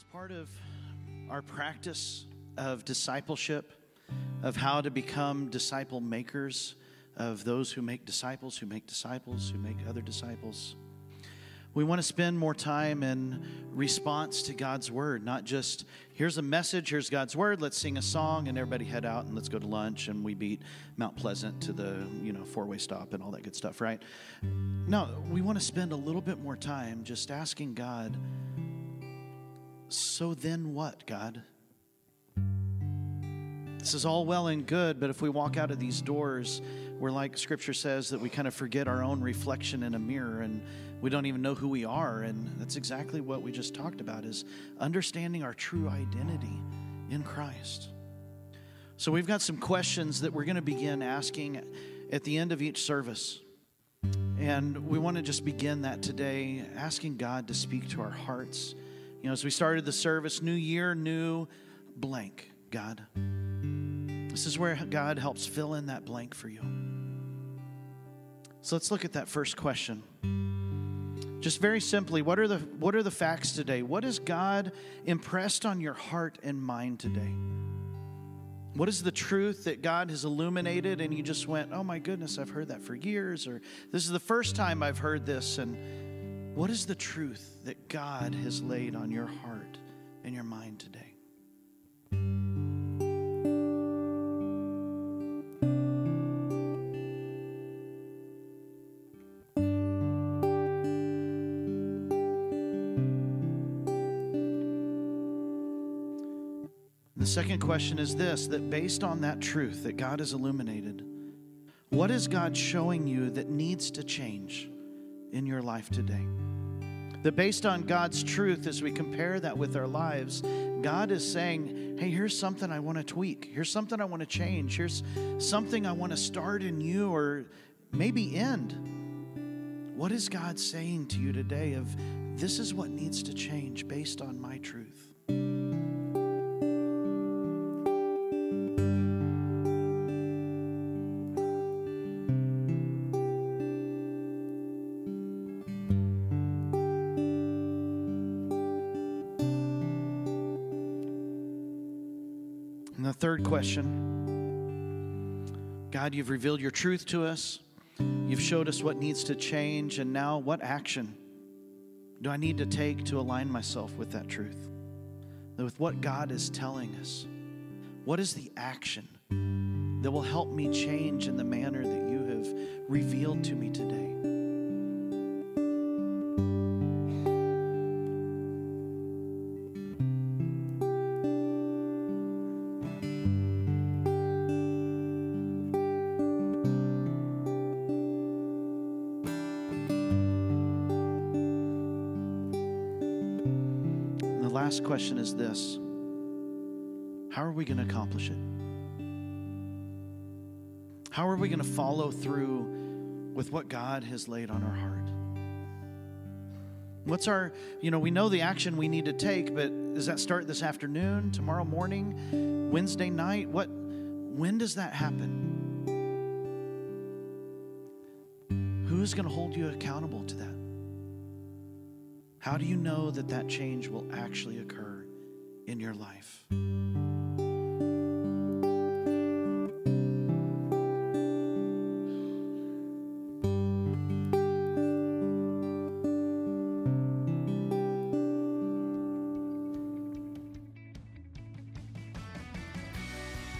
As part of our practice of discipleship, of how to become disciple makers, of those who make disciples, who make disciples, who make other disciples, we want to spend more time in response to God's word, not just here's a message, here's God's word, let's sing a song and everybody head out and let's go to lunch and we beat Mount Pleasant to the, you know, four-way stop and all that good stuff, right? No, we want to spend a little bit more time just asking God, so then what, God? This is all well and good, but if we walk out of these doors, we're like scripture says that we kind of forget our own reflection in a mirror and we don't even know who we are and that's exactly what we just talked about is understanding our true identity in Christ. So we've got some questions that we're going to begin asking at the end of each service. And we want to just begin that today asking God to speak to our hearts. You know, as we started the service, new year, new blank, God. This is where God helps fill in that blank for you. So let's look at that first question. Just very simply, what are the what are the facts today? What has God impressed on your heart and mind today? What is the truth that God has illuminated and you just went, "Oh my goodness, I've heard that for years," or "This is the first time I've heard this." And what is the truth that God has laid on your heart and your mind today? The second question is this that based on that truth that God has illuminated, what is God showing you that needs to change in your life today? That based on God's truth, as we compare that with our lives, God is saying, hey, here's something I want to tweak. Here's something I want to change. Here's something I want to start in you or maybe end. What is God saying to you today of this is what needs to change based on my And the third question God, you've revealed your truth to us. You've showed us what needs to change. And now, what action do I need to take to align myself with that truth? With what God is telling us? What is the action that will help me change in the manner that you have revealed to me today? Last question is this How are we going to accomplish it? How are we going to follow through with what God has laid on our heart? What's our, you know, we know the action we need to take, but does that start this afternoon, tomorrow morning, Wednesday night? What, when does that happen? Who's going to hold you accountable to that? How do you know that that change will actually occur in your life?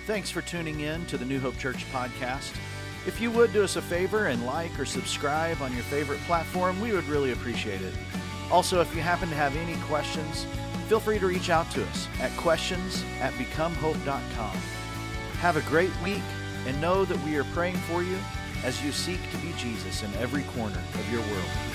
Thanks for tuning in to the New Hope Church podcast. If you would do us a favor and like or subscribe on your favorite platform, we would really appreciate it. Also, if you happen to have any questions, feel free to reach out to us at questions at becomehope.com. Have a great week and know that we are praying for you as you seek to be Jesus in every corner of your world.